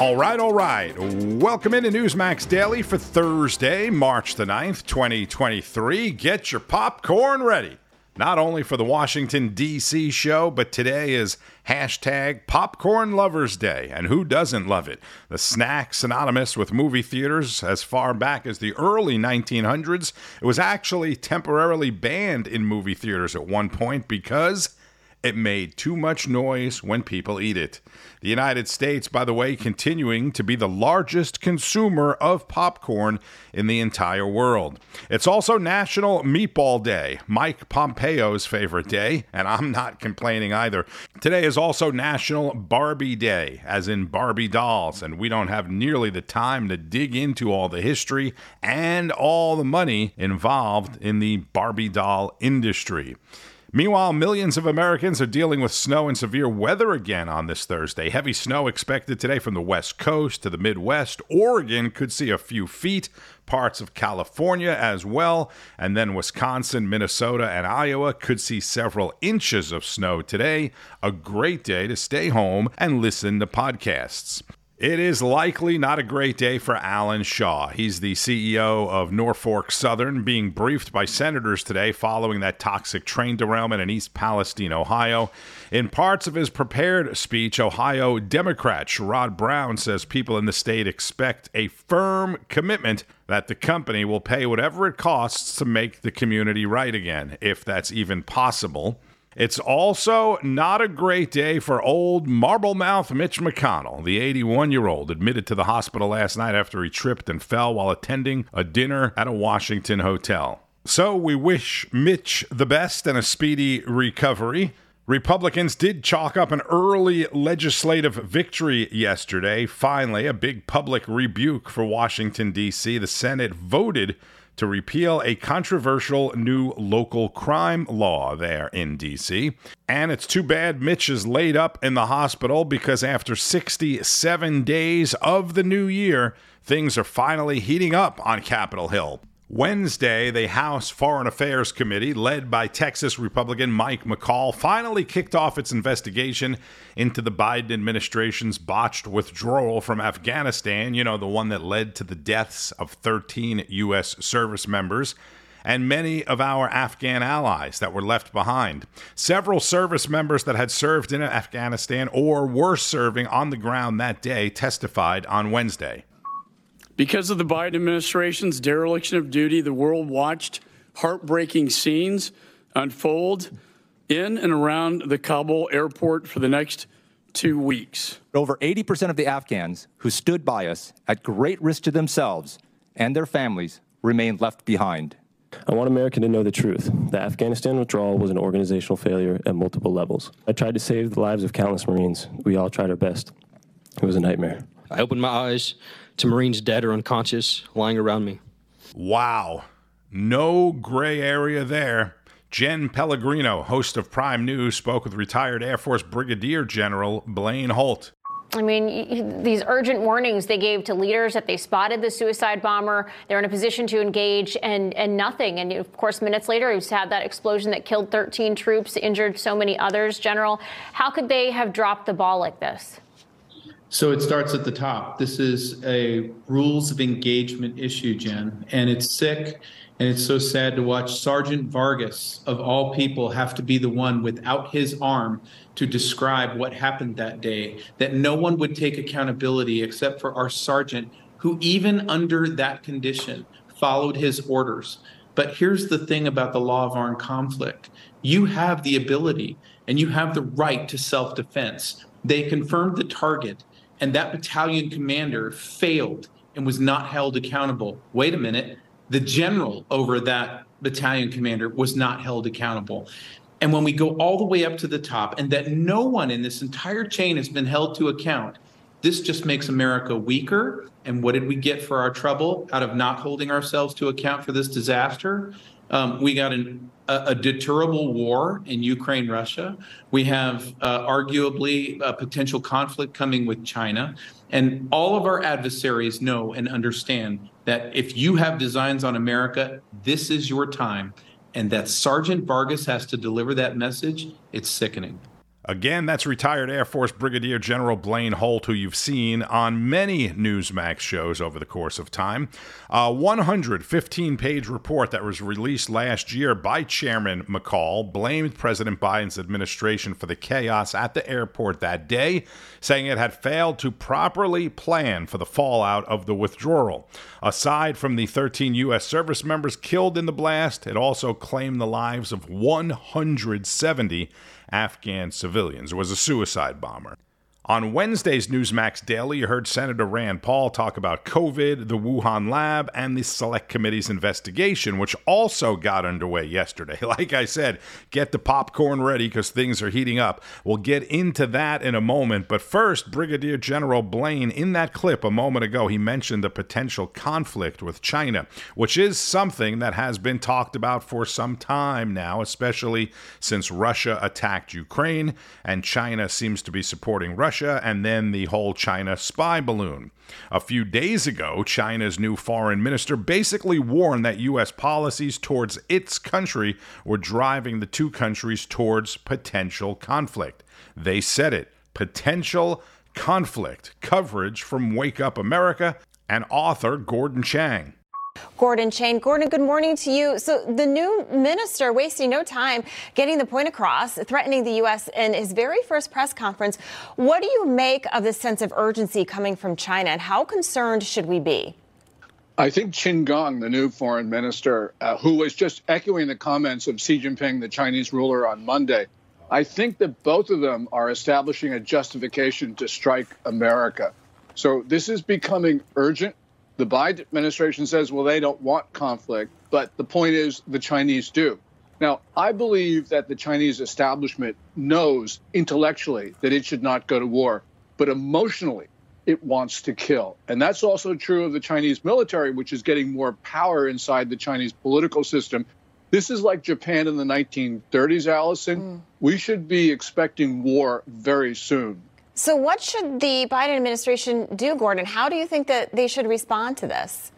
All right, all right. Welcome into Newsmax Daily for Thursday, March the 9th, 2023. Get your popcorn ready. Not only for the Washington, D.C. show, but today is hashtag Popcorn Lovers Day. And who doesn't love it? The snack synonymous with movie theaters as far back as the early 1900s. It was actually temporarily banned in movie theaters at one point because it made too much noise when people eat it. The United States, by the way, continuing to be the largest consumer of popcorn in the entire world. It's also National Meatball Day, Mike Pompeo's favorite day, and I'm not complaining either. Today is also National Barbie Day, as in Barbie dolls, and we don't have nearly the time to dig into all the history and all the money involved in the Barbie doll industry. Meanwhile, millions of Americans are dealing with snow and severe weather again on this Thursday. Heavy snow expected today from the West Coast to the Midwest. Oregon could see a few feet, parts of California as well, and then Wisconsin, Minnesota, and Iowa could see several inches of snow today. A great day to stay home and listen to podcasts. It is likely not a great day for Alan Shaw. He's the CEO of Norfolk Southern, being briefed by senators today following that toxic train derailment in East Palestine, Ohio. In parts of his prepared speech, Ohio Democrat Sherrod Brown says people in the state expect a firm commitment that the company will pay whatever it costs to make the community right again, if that's even possible. It's also not a great day for old Marblemouth Mitch McConnell. The 81 year old admitted to the hospital last night after he tripped and fell while attending a dinner at a Washington hotel. So we wish Mitch the best and a speedy recovery. Republicans did chalk up an early legislative victory yesterday. Finally, a big public rebuke for Washington, D.C. The Senate voted to repeal a controversial new local crime law there in D.C. And it's too bad Mitch is laid up in the hospital because after 67 days of the new year, things are finally heating up on Capitol Hill. Wednesday, the House Foreign Affairs Committee, led by Texas Republican Mike McCaul, finally kicked off its investigation into the Biden administration's botched withdrawal from Afghanistan, you know, the one that led to the deaths of 13 U.S. service members and many of our Afghan allies that were left behind. Several service members that had served in Afghanistan or were serving on the ground that day testified on Wednesday. Because of the Biden administration's dereliction of duty, the world watched heartbreaking scenes unfold in and around the Kabul airport for the next two weeks. Over 80% of the Afghans who stood by us at great risk to themselves and their families remained left behind. I want America to know the truth. The Afghanistan withdrawal was an organizational failure at multiple levels. I tried to save the lives of countless Marines. We all tried our best. It was a nightmare. I opened my eyes to Marines dead or unconscious lying around me. Wow. No gray area there. Jenn Pellegrino, host of Prime News, spoke with retired Air Force Brigadier General Blaine Holt. I mean, these urgent warnings they gave to leaders that they spotted the suicide bomber, they're in a position to engage, and, and nothing. And of course, minutes later, we had that explosion that killed 13 troops, injured so many others. General, how could they have dropped the ball like this? So it starts at the top. This is a rules of engagement issue, Jen, and it's sick. And it's so sad to watch Sergeant Vargas, of all people, have to be the one without his arm to describe what happened that day. That no one would take accountability except for our sergeant, who, even under that condition, followed his orders. But here's the thing about the law of armed conflict you have the ability and you have the right to self defense. They confirmed the target and that battalion commander failed and was not held accountable. Wait a minute, the general over that battalion commander was not held accountable. And when we go all the way up to the top, and that no one in this entire chain has been held to account, this just makes America weaker. And what did we get for our trouble out of not holding ourselves to account for this disaster? Um, we got an, a, a, deterrable war in Ukraine, Russia. We have uh, arguably a potential conflict coming with China. And all of our adversaries know and understand that if you have designs on America, this is your time. And that Sergeant Vargas has to deliver that message. It's sickening. Again, that's retired Air Force Brigadier General Blaine Holt, who you've seen on many Newsmax shows over the course of time. A 115 page report that was released last year by Chairman McCaul blamed President Biden's administration for the chaos at the airport that day, saying it had failed to properly plan for the fallout of the withdrawal. Aside from the 13 U.S. service members killed in the blast, it also claimed the lives of 170 Afghan civilians. Was a suicide bomber. On Wednesday's Newsmax Daily, you heard Senator Rand Paul talk about COVID, the Wuhan lab, and the Select Committee's investigation, which also got underway yesterday. Like I said, get the popcorn ready because things are heating up. We'll get into that in a moment. But first, Brigadier General Blaine, in that clip a moment ago, he mentioned the potential conflict with China, which is something that has been talked about for some time now, especially since Russia attacked Ukraine and China seems to be supporting Russia. Russia and then the whole China spy balloon. A few days ago, China's new foreign minister basically warned that U.S. policies towards its country were driving the two countries towards potential conflict. They said it potential conflict. Coverage from Wake Up America and author Gordon Chang. Gordon Chang. Gordon, good morning to you. So the new minister wasting no time getting the point across, threatening the U.S. in his very first press conference. What do you make of this sense of urgency coming from China, and how concerned should we be? I think Qin Gang, the new foreign minister, uh, who was just echoing the comments of Xi Jinping, the Chinese ruler, on Monday, I think that both of them are establishing a justification to strike America. So this is becoming urgent. The Biden administration says, well, they don't want conflict, but the point is the Chinese do. Now, I believe that the Chinese establishment knows intellectually that it should not go to war, but emotionally, it wants to kill. And that's also true of the Chinese military, which is getting more power inside the Chinese political system. This is like Japan in the 1930s, Allison. Mm. We should be expecting war very soon. So, what should the Biden administration do, Gordon? How do you think that they should respond to this?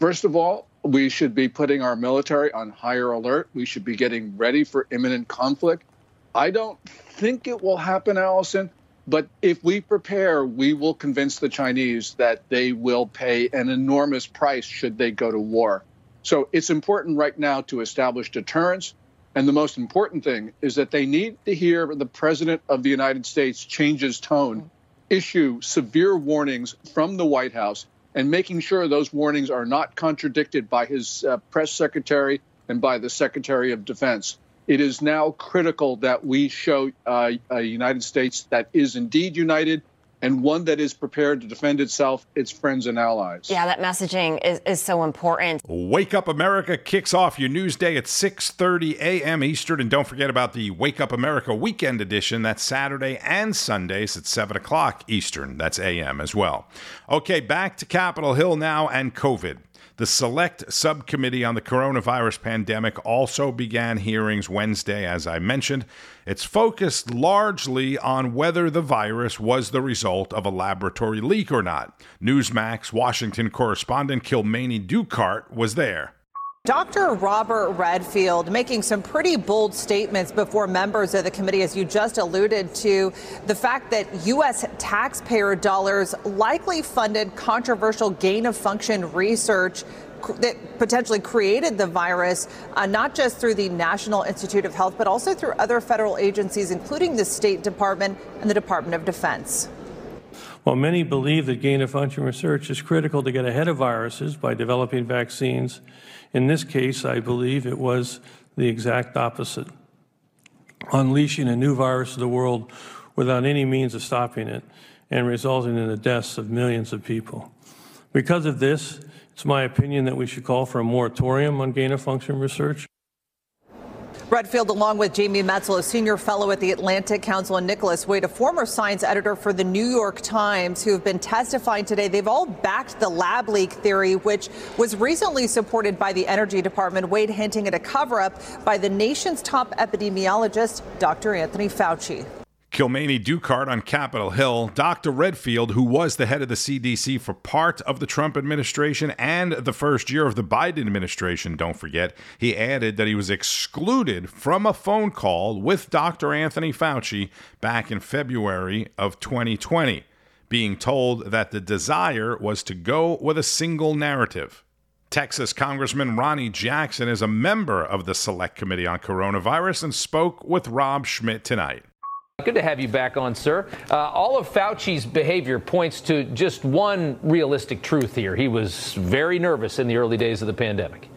First of all, we should be putting our military on higher alert. We should be getting ready for imminent conflict. I don't think it will happen, Allison, but if we prepare, we will convince the Chinese that they will pay an enormous price should they go to war. So it's important right now to establish deterrence and the most important thing is that they need to hear the President of the United States change his tone, issue severe warnings from the White House, and making sure those warnings are not contradicted by his uh, press secretary and by the Secretary of Defense. It is now critical that we show uh, a United States that is indeed united and one that is prepared to defend itself, its friends and allies. Yeah, that messaging is, is so important. Wake Up America kicks off your news day at 6:30 a.m. Eastern, and don't forget about the Wake Up America Weekend Edition. That's Saturday and Sundays at 7 o'clock Eastern. That's a.m. as well. Okay, back to Capitol Hill now and COVID. The Select Subcommittee on the Coronavirus Pandemic also began hearings Wednesday, as I mentioned. It's focused largely on whether the virus was the result of a laboratory leak or not. Newsmax Washington correspondent Kilmeny Dukart was there. Dr. Robert Redfield making some pretty bold statements before members of the committee, as you just alluded to, the fact that U.S. taxpayer dollars likely funded controversial gain of function research that potentially created the virus, uh, not just through the National Institute of Health, but also through other federal agencies, including the State Department and the Department of Defense. While many believe that gain of function research is critical to get ahead of viruses by developing vaccines, in this case, I believe it was the exact opposite. Unleashing a new virus to the world without any means of stopping it and resulting in the deaths of millions of people. Because of this, it's my opinion that we should call for a moratorium on gain of function research. Redfield, along with Jamie Metzl, a senior fellow at the Atlantic Council, and Nicholas Wade, a former science editor for the New York Times, who have been testifying today. They've all backed the lab leak theory, which was recently supported by the Energy Department. Wade hinting at a cover up by the nation's top epidemiologist, Dr. Anthony Fauci. Kilmeny Dukart on Capitol Hill, Dr. Redfield, who was the head of the CDC for part of the Trump administration and the first year of the Biden administration, don't forget, he added that he was excluded from a phone call with Dr. Anthony Fauci back in February of 2020, being told that the desire was to go with a single narrative. Texas Congressman Ronny Jackson is a member of the Select Committee on Coronavirus and spoke with Rob Schmitt tonight. Good to have you back on, sir. Uh, all of Fauci's behavior points to just one realistic truth here. He was very nervous in the early days of the pandemic.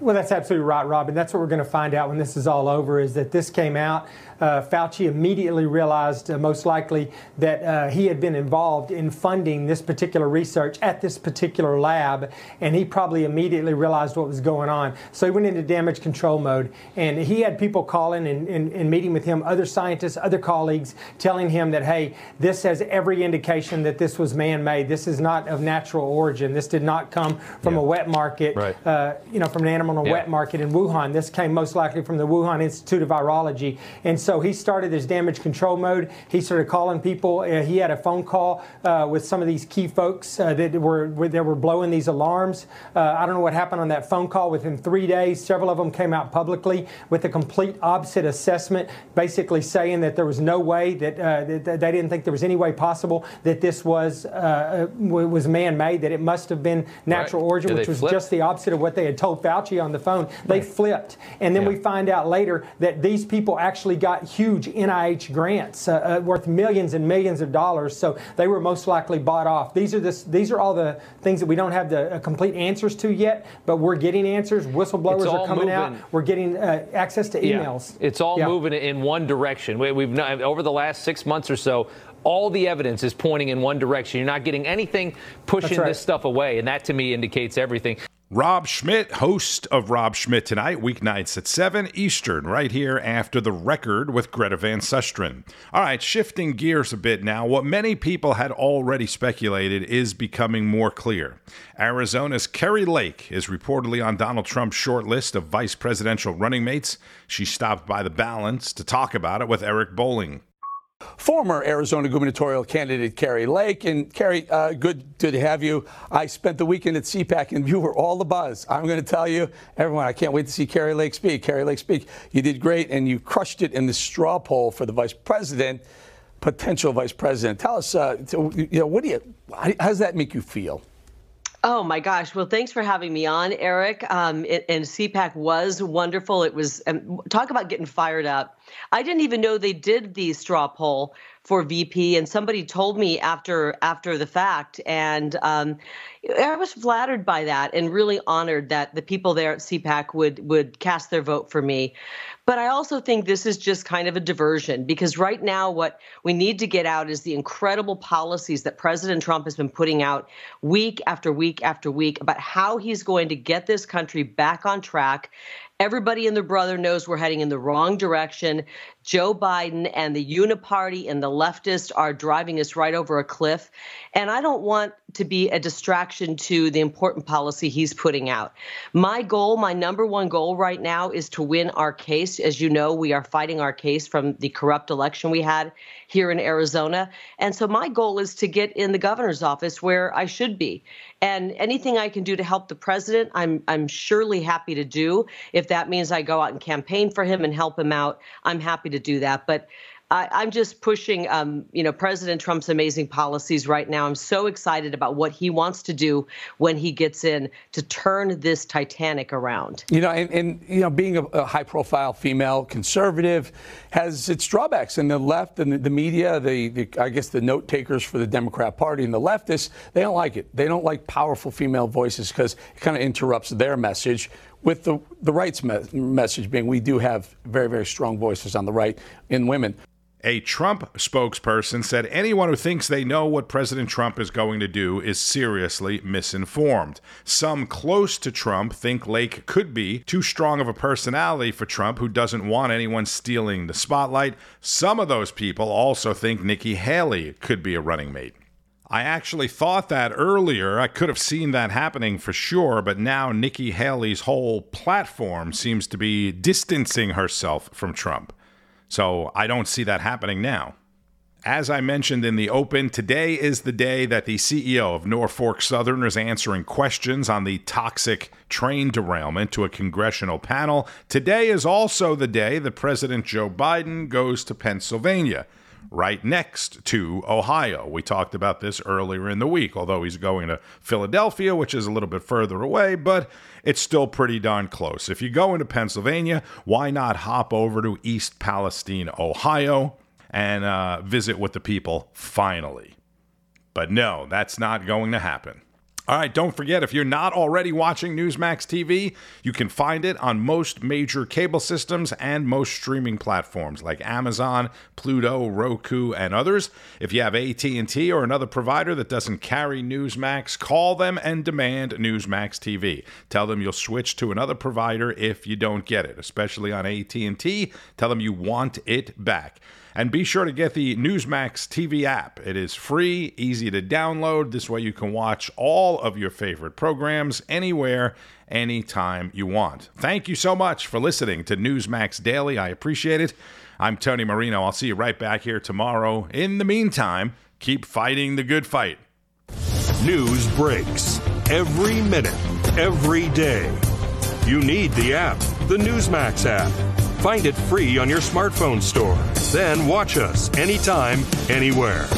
Well, that's absolutely right, Robin. That's what we're going to find out when this is all over is that this came out Fauci immediately realized, uh, most likely, that uh, he had been involved in funding this particular research at this particular lab, and he probably immediately realized what was going on. So he went into damage control mode, and he had people calling and, and, and meeting with him, other scientists, other colleagues, telling him that, hey, this has every indication that this was man-made. This is not of natural origin. This did not come from yeah. a wet market, right. uh, you know, from an animal in a yeah. wet market in Wuhan. This came most likely from the Wuhan Institute of Virology. And so so he started his damage control mode. He started calling people. Uh, he had a phone call uh, with some of these key folks uh, that were that were blowing these alarms. Uh, I don't know what happened on that phone call. Within three days, several of them came out publicly with a complete opposite assessment, basically saying that there was no way that, uh, that they didn't think there was any way possible that this was uh, was man-made. That it must have been natural right. origin, which was flip? just the opposite of what they had told Fauci on the phone. They right. flipped, and then yeah. we find out later that these people actually got huge NIH grants uh, uh, worth millions and millions of dollars. So they were most likely bought off. These are this, these are all the things that we don't have the uh, complete answers to yet, but we're getting answers. Whistleblowers are coming moving. out. We're getting uh, access to emails. Yeah. It's all yeah. moving in one direction. We, we've not, over the last six months or so all the evidence is pointing in one direction. You're not getting anything pushing right. this stuff away, and that to me indicates everything. Rob Schmitt, host of Rob Schmitt Tonight, weeknights at 7 Eastern, right here after the record with Greta Van Susteren. All right, shifting gears a bit now. What many people had already speculated is becoming more clear. Arizona's Kari Lake is reportedly on Donald Trump's short list of vice presidential running mates. She stopped by the balance to talk about it with Eric Bolling former Arizona gubernatorial candidate Kari Lake. And Kari, uh, good, good to have you. I spent the weekend at CPAC and you were all the buzz. I'm going to tell you, everyone, I can't wait to see Kari Lake speak. Kari Lake speak. You did great and you crushed it in the straw poll for the vice president, potential vice president. Tell us, uh, you know, what do you, how does that make you feel? Oh my gosh! Well, thanks for having me on, Eric. Um, it, and CPAC was wonderful. It was um, talk about getting fired up. I didn't even know they did the straw poll for VP, and somebody told me after after the fact, and um, I was flattered by that and really honored that the people there at CPAC would would cast their vote for me. But I also think this is just kind of a diversion because right now, what we need to get out is the incredible policies that President Trump has been putting out week after week after week about how he's going to get this country back on track Everybody and their brother knows we're heading in the wrong direction. Joe Biden and the Uniparty and the leftists are driving us right over a cliff. And I don't want to be a distraction to the important policy he's putting out. My goal, my number one goal right now is to win our case. As you know, we are fighting our case from the corrupt election we had here in Arizona. And so my goal is to get in the governor's office where I should be. And anything I can do to help the president, I'm I'm surely happy to do. If that means I go out and campaign for him and help him out, I'm happy to do that. But I, am just pushing, um, you know, President Trump's amazing policies right now. I'm so excited about what he wants to do when he gets in to turn this Titanic around. You know, and, and you know, being a, a high-profile female conservative has its drawbacks. And the left and the, the media, the, the, I guess the note takers for the Democrat Party and the leftists, they don't like it. They don't like powerful female voices because it kind of interrupts their message with the, the rights me- message being we do have very, very strong voices on the right in women. A Trump spokesperson said anyone who thinks they know what President Trump is going to do is seriously misinformed. Some close to Trump think Lake could be too strong of a personality for Trump who doesn't want anyone stealing the spotlight. Some of those people also think Nikki Haley could be a running mate. I actually thought that earlier. I could have seen that happening for sure, but now Nikki Haley's whole platform seems to be distancing herself from Trump. So I don't see that happening now. As I mentioned in the open, today is the day that the CEO of Norfolk Southern is answering questions on the toxic train derailment to a congressional panel. Today is also the day that President Joe Biden goes to Pennsylvania, right next to Ohio. We talked about this earlier in the week, although he's going to Philadelphia, which is a little bit further away, but it's still pretty darn close. If you go into Pennsylvania, why not hop over to East Palestine, Ohio? and uh, visit with the people finally. But no, that's not going to happen. All right, don't forget if you're not already watching Newsmax TV, you can find it on most major cable systems and most streaming platforms like Amazon, Pluto, Roku, and others. If you have AT&T or another provider that doesn't carry Newsmax, call them and demand Newsmax TV. Tell them you'll switch to another provider if you don't get it, especially on AT&T. Tell them you want it back. And be sure to get the Newsmax TV app. It is free, easy to download. This way you can watch all of your favorite programs anywhere, anytime you want. Thank you so much for listening to Newsmax Daily. I appreciate it. I'm Tony Marino. I'll see you right back here tomorrow. In the meantime, keep fighting the good fight. News breaks every minute, every day. You need the app, the Newsmax app. Find it free on your smartphone store. Then watch us anytime, anywhere.